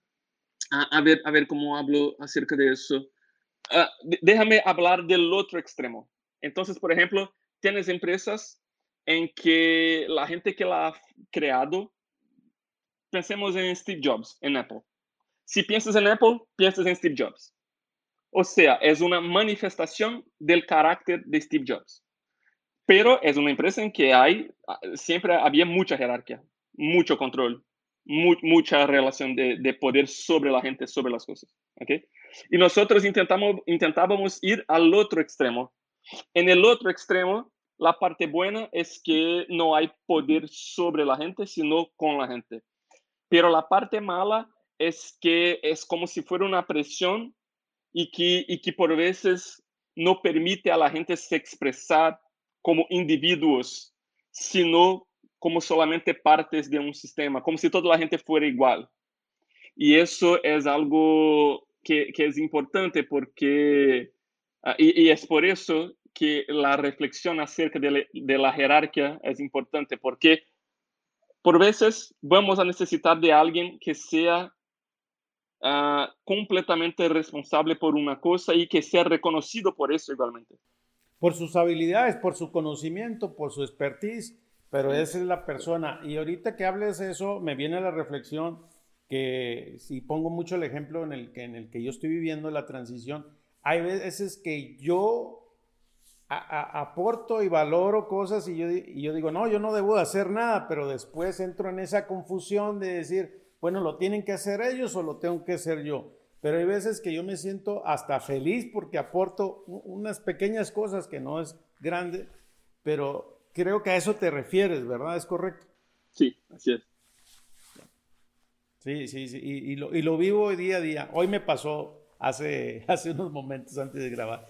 a, ver, a ver cómo hablo acerca de eso. Uh, déjame hablar del otro extremo. Entonces, por ejemplo, tienes empresas en que la gente que la ha creado, pensemos en Steve Jobs, en Apple. Si piensas en Apple, piensas en Steve Jobs. O sea, es una manifestación del carácter de Steve Jobs. Pero es una empresa en que hay, siempre había mucha jerarquía, mucho control, mucha relación de, de, poder sobre la gente, sobre las cosas. ¿okay? Y nosotros intentábamos ir al otro extremo. En el otro extremo, la parte buena es que no hay poder sobre la gente, sino con la gente. Pero la parte mala es que es como si fuera una presión y que, y que por veces no permite a la gente se expresar como individuos, sino como solamente partes de un sistema, como si toda la gente fuera igual. Y eso es algo que, es importante porque, uh, y, es por eso que la reflexión acerca de la jerarquía es importante, porque por veces vamos a necesitar de alguien que sea uh, completamente responsable por una cosa y que sea reconocido por eso igualmente. Por sus habilidades, por su conocimiento, por su expertise, pero esa es la persona. Y ahorita que hables de eso, me viene la reflexión que si pongo mucho el ejemplo en el que, en el que yo estoy viviendo la transición, hay veces que yo a, a, aporto y valoro cosas y yo, y yo digo, no, yo no debo hacer nada, pero después entro en esa confusión de decir, bueno, lo tienen que hacer ellos o lo tengo que hacer yo. Pero hay veces que yo me siento hasta feliz porque aporto unas pequeñas cosas que no es grande, pero creo que a eso te refieres, ¿verdad? ¿Es correcto? Sí, así es. Sí, sí, sí, y, lo, y lo, vivo día a día. Hoy me pasó hace, (laughs) hace unos momentos antes de grabar.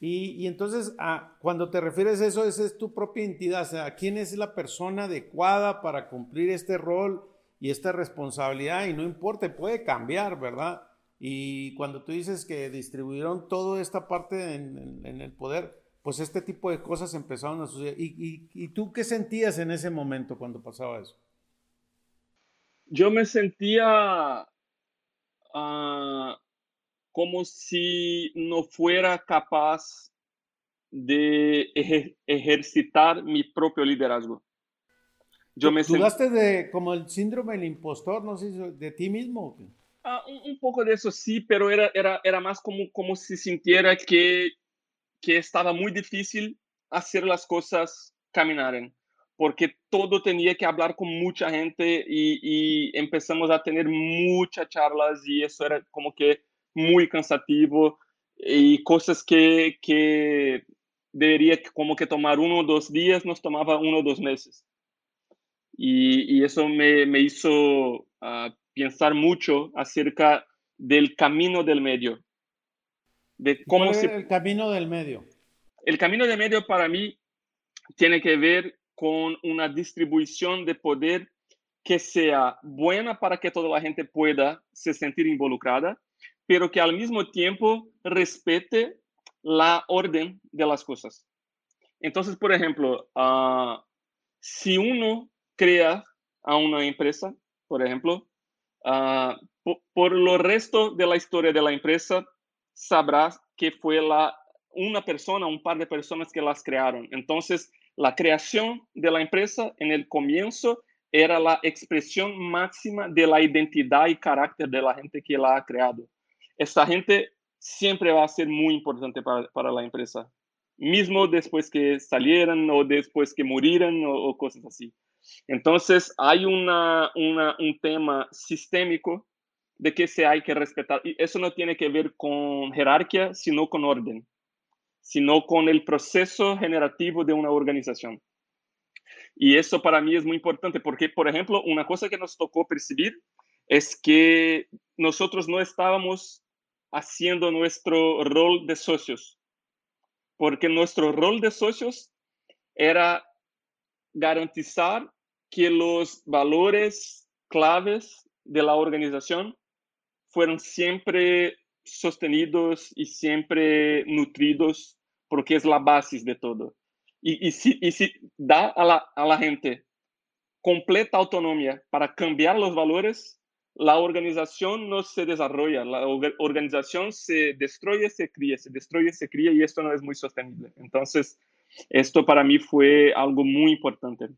Y, y entonces, ah, cuando te refieres a eso, esa es tu propia entidad. O sea, ¿quién es la persona adecuada para cumplir este rol? Y esta responsabilidad y no importa, puede cambiar, ¿verdad? Y cuando tú dices que distribuyeron toda esta parte en, el poder, pues este tipo de cosas empezaron a suceder. ¿Y, tú qué sentías en ese momento cuando pasaba eso? Yo me sentía uh, como si no fuera capaz de ejercitar mi propio liderazgo. Yo me ¿Dudaste de como el síndrome del impostor, no sé, de ti mismo? Ah, un, poco de eso sí, pero era, era, era más como, como si sintiera que, que estaba muy difícil hacer las cosas caminaren, porque todo tenía que hablar con mucha gente y, y empezamos a tener muchas charlas y eso era como que muy cansativo y cosas que, que debería como que tomar uno o dos días nos tomaba uno o dos meses. Y, eso me, me hizo uh, pensar mucho acerca del camino del medio. De cómo ¿Cuál es el camino del medio? El camino del medio para mí tiene que ver con una distribución de poder que sea buena para que toda la gente pueda se sentir involucrada, pero que al mismo tiempo respete la orden de las cosas. Entonces, por ejemplo, uh, si uno crea a una empresa, por ejemplo, uh, por, por, lo resto de la historia de la empresa, sabrás que fue la, una persona, un par de personas que las crearon. Entonces, la creación de la empresa en el comienzo era la expresión máxima de la identidad y carácter de la gente que la ha creado. Esta gente siempre va a ser muy importante para, para la empresa, mismo después que salieran o después que murieran o cosas así. Entonces, hay una, un tema sistémico de que se hay que respetar. Y eso no tiene que ver con jerarquía, sino con orden, sino con el proceso generativo de una organización. Y eso para mí es muy importante porque, por ejemplo, una cosa que nos tocó percibir es que nosotros no estábamos haciendo nuestro rol de socios, porque nuestro rol de socios era garantizar que los valores claves de la organización fueron siempre sostenidos y siempre nutridos, porque es la base de todo. Y, y, si, y si da a la, a la gente completa autonomía para cambiar los valores, la organización no se desarrolla, la organización se destruye, se cría, se destruye, se cría y esto no es muy sostenible. Entonces, esto para mí fue algo muy importante.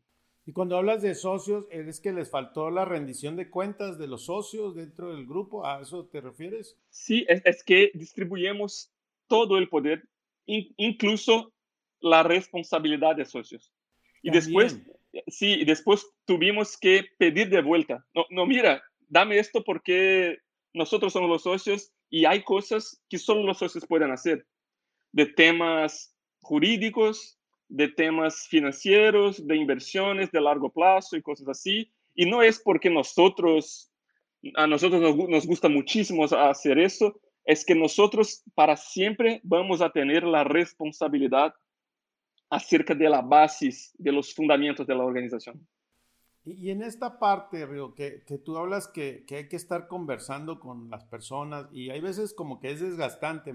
Y cuando hablas de socios, ¿es que les faltó la rendición de cuentas de los socios dentro del grupo? ¿A eso te refieres? Sí, es, que distribuimos todo el poder, incluso la responsabilidad de socios. Y después, sí, después tuvimos que pedir de vuelta. No, no, mira, dame esto porque nosotros somos los socios y hay cosas que solo los socios pueden hacer, de temas jurídicos, de temas financieros, de inversiones de largo plazo y cosas así. Y no es porque nosotros, a nosotros nos, nos gusta muchísimo hacer eso, es que nosotros para siempre vamos a tener la responsabilidad acerca de la base, de los fundamentos de la organización. Y, en esta parte, Río, que, que tú hablas que, que, hay que estar conversando con las personas y hay veces como que es desgastante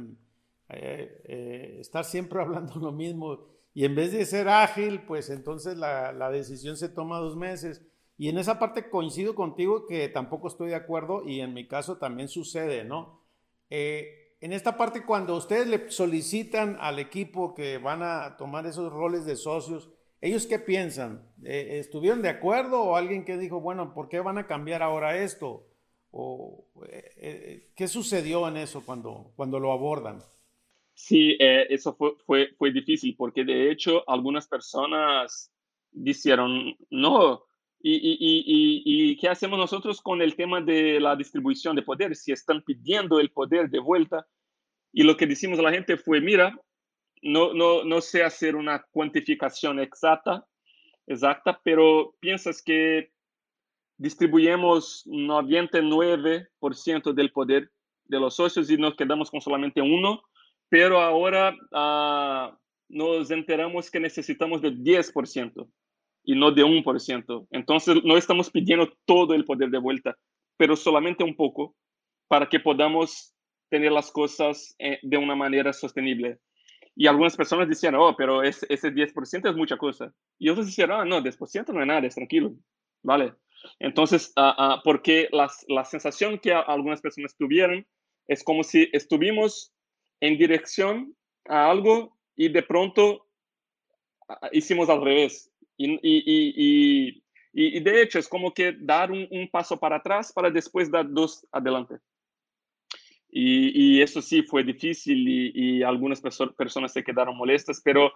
eh, eh, estar siempre (laughs) hablando lo mismo y en vez de ser ágil, pues entonces la, la, decisión se toma dos meses. Y en esa parte coincido contigo que tampoco estoy de acuerdo y en mi caso también sucede, ¿no? Eh, en esta parte, cuando ustedes le solicitan al equipo que van a tomar esos roles de socios, ¿ellos qué piensan? Eh, ¿Estuvieron de acuerdo o alguien que dijo, bueno, ¿por qué van a cambiar ahora esto? ¿O eh, qué sucedió en eso cuando, cuando lo abordan? Sí, eh, eso fue, fue, fue difícil porque de hecho algunas personas dijeron, no, ¿y, y, y, ¿y, qué hacemos nosotros con el tema de la distribución de poder? Si están pidiendo el poder de vuelta. Y lo que decimos a la gente fue, mira, no, no, no sé hacer una cuantificación exacta, exacta, pero piensas que distribuimos 99% del poder de los socios y nos quedamos con solamente uno pero ahora uh, nos enteramos que necesitamos de 10% y no de 1%. Entonces, no estamos pidiendo todo el poder de vuelta, pero solamente un poco para que podamos tener las cosas eh, de una manera sostenible. Y algunas personas decían, oh, pero ese, ese 10% es mucha cosa. Y otros decían, ah, no, 10% no es nada, es tranquilo. ¿Vale? Entonces, uh, uh, porque la sensación que algunas personas tuvieron es como si estuvimos en dirección a algo y de pronto hicimos al revés. Y, y, y, y de hecho es como que dar un, un, paso para atrás para después dar dos adelante. Y, eso sí fue difícil y, algunas perso personas se quedaron molestas, pero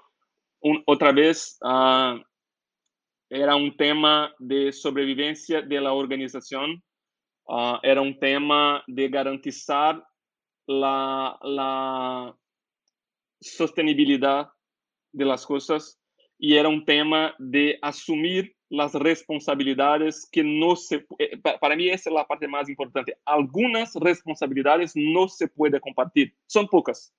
un, otra vez uh, era un tema de sobrevivencia de la organización, uh, era un tema de garantizar la, la sostenibilidad de las cosas y era un tema de asumir las responsabilidades que no se... Eh, para mí esa es la parte más importante. Algunas responsabilidades no se puede compartir, son pocas,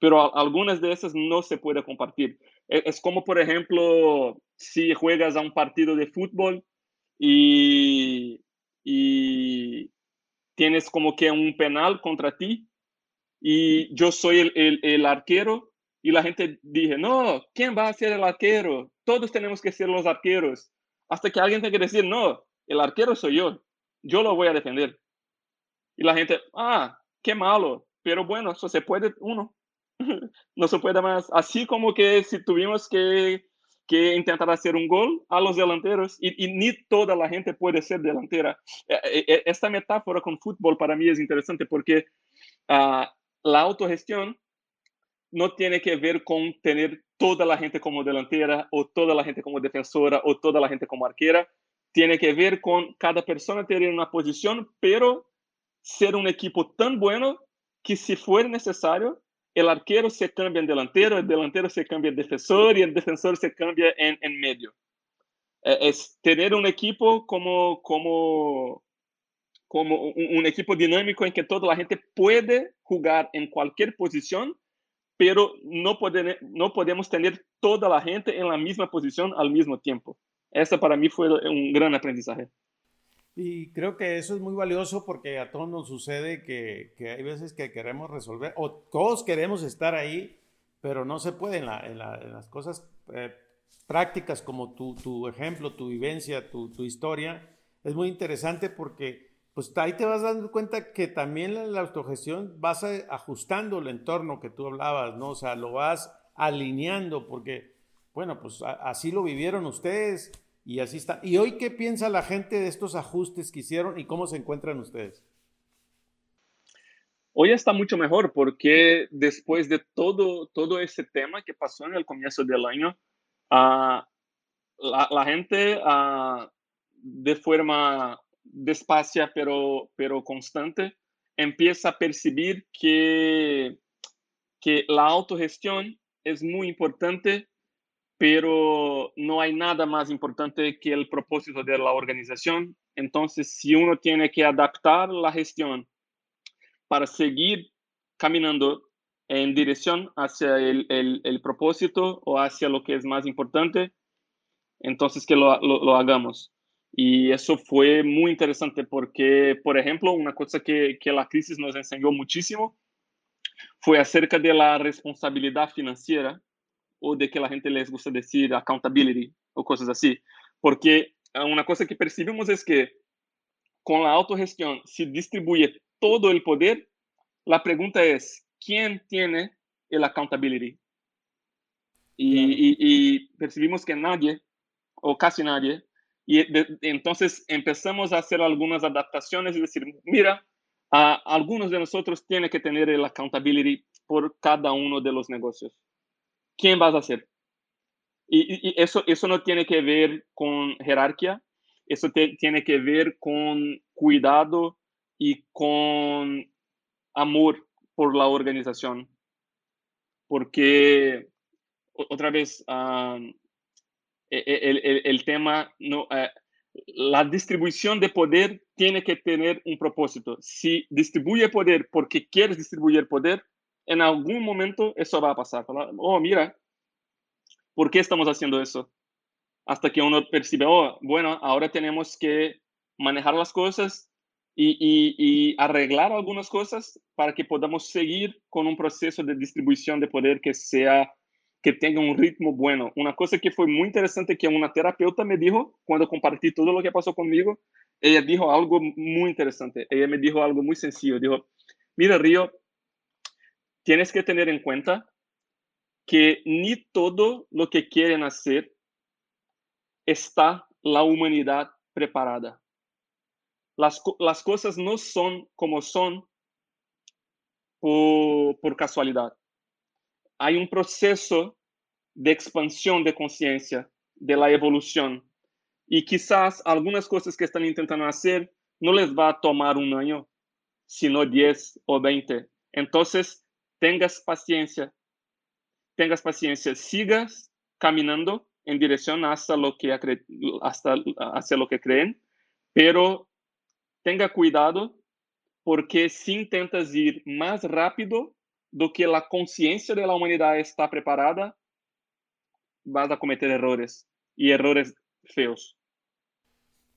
pero algunas de esas no se puede compartir. E, es como, por ejemplo, si juegas a un partido de fútbol y, y tienes como que un penal contra ti y yo soy el, el, el, arquero y la gente dije, no, ¿quién va a ser el arquero? Todos tenemos que ser los arqueros. Hasta que alguien tenga que decir, no, el arquero soy yo, yo lo voy a defender. Y la gente, ah, qué malo, pero bueno, eso se puede uno. (laughs) no se puede más. Así como que si tuvimos que que intentar hacer un gol a los delanteros y, y, ni toda la gente puede ser delantera. Eh, eh, eh, esta metáfora con fútbol para mí es interesante porque uh, la autogestión no tiene que ver con tener toda la gente como delantera o toda la gente como defensora o toda la gente como arquera. Tiene que ver con cada persona tener una posición, pero ser un equipo tan bueno que si fuera necesario, el arquero se cambia en delantero, el delantero se cambia en defensor y el defensor se cambia en, medio. Eh, es tener un equipo como, como, como un, equipo dinámico en que toda la gente puede jugar en cualquier posición, pero no, no podemos tener toda la gente en la misma posición al mismo tiempo. Esa para mí fue un gran aprendizaje. Y creo que eso es muy valioso porque a todos nos sucede que, que hay veces que queremos resolver, o todos queremos estar ahí, pero no se puede en, la, en, la, en las cosas eh, prácticas como tu, tu, ejemplo, tu vivencia, tu, tu, historia. Es muy interesante porque pues ahí te vas dando cuenta que también la, la autogestión vas a, ajustando el entorno que tú hablabas, ¿no? O sea, lo vas alineando porque, bueno, pues a, así lo vivieron ustedes y así está. ¿Y hoy qué piensa la gente de estos ajustes que hicieron y cómo se encuentran ustedes? Hoy está mucho mejor porque después de todo, todo ese tema que pasó en el comienzo del año, uh, la, gente uh, de forma despacia pero, pero constante empieza a percibir que, que la autogestión es muy importante pero no hay nada más importante que el propósito de la organización. Entonces, si uno tiene que adaptar la gestión para seguir caminando en dirección hacia el, el, el propósito o hacia lo que es más importante, entonces que lo, lo, lo, hagamos. Y eso fue muy interesante porque, por ejemplo, una cosa que, que la crisis nos enseñó muchísimo fue acerca de la responsabilidad financiera o de que la gente les gusta decir accountability o cosas así. Porque una cosa que percibimos es que con la autogestión se distribuye todo el poder. La pregunta es, ¿quién tiene el accountability? Y, y, y percibimos que nadie, o casi nadie, y de, entonces empezamos a hacer algunas adaptaciones y decir, mira, uh, algunos de nosotros tienen que tener el accountability por cada uno de los negocios. Quién vas a ser. Y, y, eso, eso no tiene que ver con jerarquía, eso te, tiene que ver con cuidado y con amor por la organización. Porque, otra vez, um, el, el, el, tema, no, uh, la distribución de poder tiene que tener un propósito. Si distribuye poder porque quieres distribuir poder, en algún momento eso va a pasar. Oh, mira, ¿por qué estamos haciendo eso? Hasta que uno percibe, oh, bueno, ahora tenemos que manejar las cosas y, arreglar algunas cosas para que podamos seguir con un proceso de distribución de poder que sea que tenga un ritmo bueno. Una cosa que fue muy interesante que una terapeuta me dijo cuando compartí todo lo que pasó conmigo, ella dijo algo muy interesante. Ella me dijo algo muy sencillo. Dijo, mira, Río, tienes que tener en cuenta que ni todo lo que quieren hacer está la humanidad preparada. Las, las cosas no son como son por, por casualidad. Hay un proceso de expansión de conciencia, de la evolución. Y quizás algunas cosas que están intentando hacer no les va a tomar un año, sino 10 o 20. Entonces, tengas paciencia, tengas paciencia, sigas caminando en dirección hasta lo que, hasta, hacia lo que creen, pero tenga cuidado porque si intentas ir más rápido do que conciencia de la humanidad está preparada, vas a cometer errores y errores feos.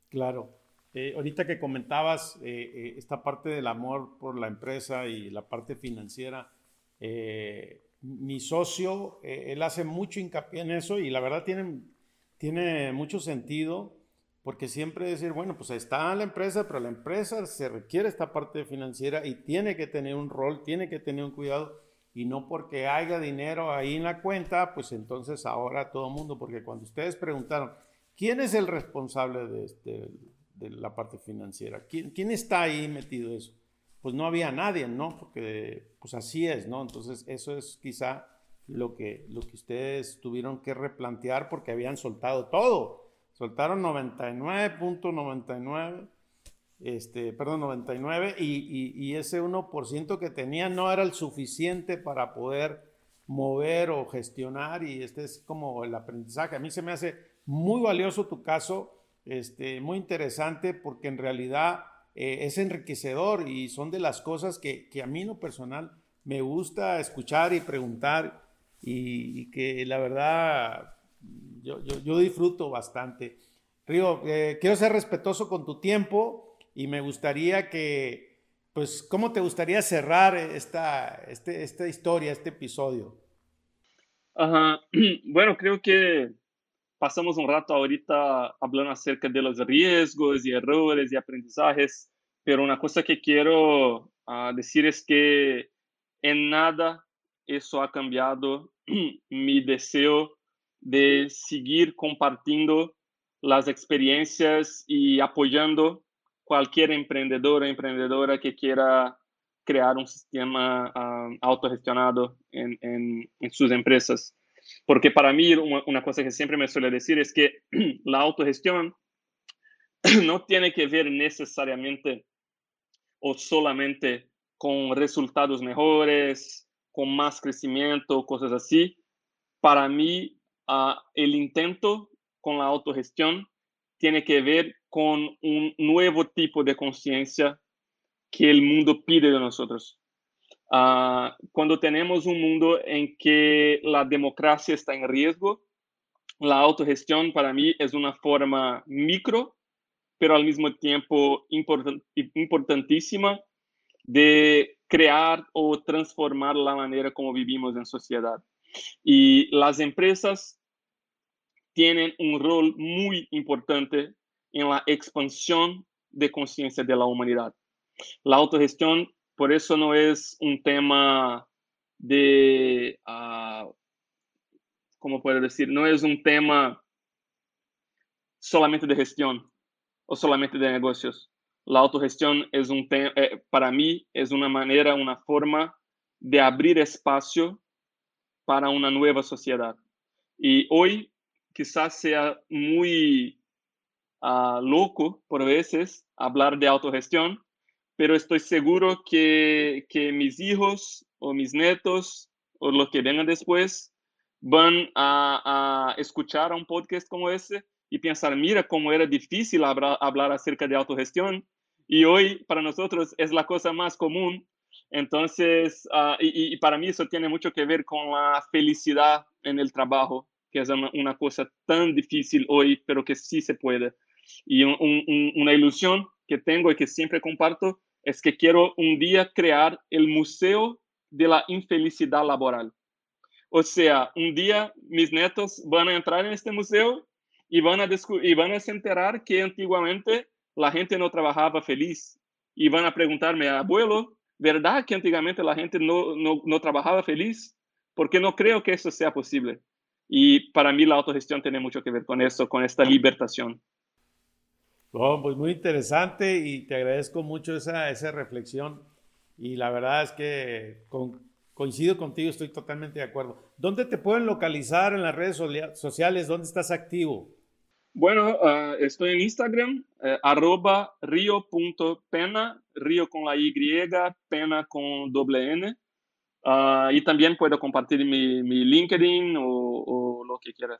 Claro. Eh, ahorita que comentabas eh, eh, esta parte del amor por la empresa y la parte financiera, eh, mi socio, eh, él hace mucho hincapié en eso y la verdad tiene, tiene mucho sentido porque siempre decir, bueno, pues está la empresa, pero la empresa se requiere esta parte financiera y tiene que tener un rol, tiene que tener un cuidado y no porque haya dinero ahí en la cuenta, pues entonces ahora todo mundo, porque cuando ustedes preguntaron, ¿quién es el responsable de, este, de la parte financiera? ¿Quién, ¿Quién está ahí metido eso? Pues no había nadie, ¿no? Porque pues así es, ¿no? Entonces eso es quizá lo que, lo que ustedes tuvieron que replantear porque habían soltado todo. Soltaron 99.99 este, perdón, 99, y, y, ese 1% que tenía no era el suficiente para poder mover o gestionar, y este es como el aprendizaje. A mí se me hace muy valioso tu caso, este, muy interesante, porque en realidad eh, es enriquecedor y son de las cosas que, que a mí en lo personal me gusta escuchar y preguntar, y, que la verdad yo, yo, yo disfruto bastante. Río, eh, quiero ser respetuoso con tu tiempo y me gustaría que, pues, ¿cómo te gustaría cerrar esta, este, esta historia, este episodio? Ajá. (clears throat) Bueno, creo que pasamos un rato ahorita hablando acerca de los riesgos y errores y aprendizajes, pero una cosa que quiero uh, decir es que en nada eso ha cambiado (clears throat) mi deseo de seguir compartiendo las experiencias y apoyando cualquier emprendedor o emprendedora que quiera crear un sistema uh, autogestionado en, sus empresas. Porque para mí una, cosa que siempre me suele decir es que (clears throat) la autogestión (clears throat) no tiene que ver necesariamente o solamente con resultados mejores, con más crecimiento, cosas así. Para mí, uh, el intento con la autogestión tiene que ver con un nuevo tipo de conciencia que el mundo pide de nosotros. Uh, cuando tenemos un mundo en que la democracia está en riesgo, la autogestión para mí es una forma micro, pero al mismo tiempo important, importantísima de crear o transformar la manera como vivimos en sociedad. Y las empresas tienen un rol muy importante en la expansión de conciencia de la humanidad. La autogestión, por eso no es un tema de, uh, ¿cómo puedo decir? No es un tema solamente de gestión o solamente de negocios. La autogestión es un tema, eh, para mí, es una manera, una forma de abrir espacio para una nueva sociedad. Y hoy quizás sea muy uh, loco por veces hablar de autogestión, pero estoy seguro que, que mis hijos o mis nietos o los que vengan después van a, a, escuchar un podcast como ese y pensar, mira cómo era difícil hablar, hablar acerca de autogestión y hoy para nosotros es la cosa más común. Entonces, uh, y, para mí eso tiene mucho que ver con la felicidad en el trabajo que es una, cosa tan difícil hoy, pero que sí se puede. Y un, un, una ilusión que tengo y que siempre comparto es que quiero un día crear el Museo de la Infelicidad Laboral. O sea, un día mis netos van a entrar en este museo y van a, y van a se enterar que antiguamente la gente no trabajaba feliz. Y van a preguntarme, abuelo, ¿verdad que antiguamente la gente no, no trabajaba feliz? Porque no creo que eso sea posible. Y para mí la autogestión tiene mucho que ver con eso, con esta libertación. Oh, pues muy interesante y te agradezco mucho esa, esa reflexión. Y la verdad es que con, coincido contigo, estoy totalmente de acuerdo. ¿Dónde te pueden localizar en las redes sociales? ¿Dónde estás activo? Bueno, uh, estoy en Instagram, uh, arroba rio.pena, río con la Y, pena con doble N. Uh, y también puedo compartir mi, mi LinkedIn o, o, lo que quieras.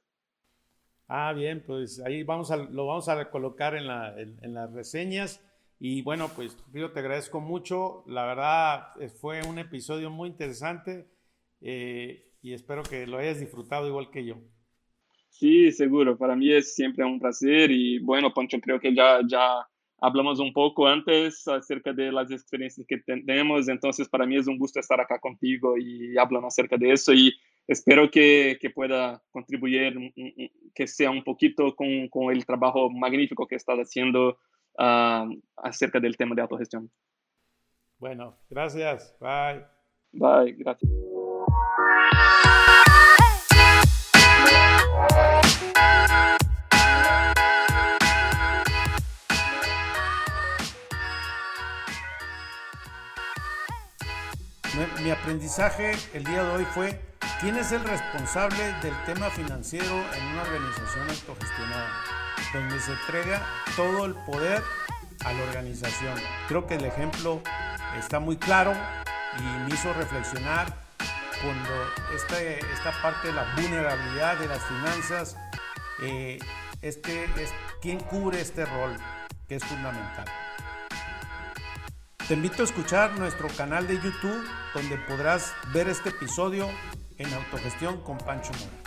Ah, bien, pues ahí vamos a, lo vamos a colocar en, la, en, las reseñas. Y bueno, pues Río, te agradezco mucho. La verdad eh, fue un episodio muy interesante eh, y espero que lo hayas disfrutado igual que yo. Sí, seguro. Para mí es siempre un placer y bueno, Poncho, creo que ya, ya hablamos un poco antes acerca de las experiencias que tenemos, entonces para mí es un gusto estar acá contigo y hablando acerca de eso y espero que, que pueda contribuir, que sea un poquito con, con el trabajo magnífico que estás haciendo uh, acerca del tema de autogestión. Bueno, gracias. Bye. Bye, gracias. Mi aprendizaje el día de hoy fue, ¿quién es el responsable del tema financiero en una organización autogestionada? Donde se entrega todo el poder a la organización. Creo que el ejemplo está muy claro y me hizo reflexionar cuando este, esta parte de la vulnerabilidad de las finanzas, eh, este, es, ¿quién cubre este rol que es fundamental? Te invito a escuchar nuestro canal de YouTube donde podrás ver este episodio en autogestión con Pancho Mora.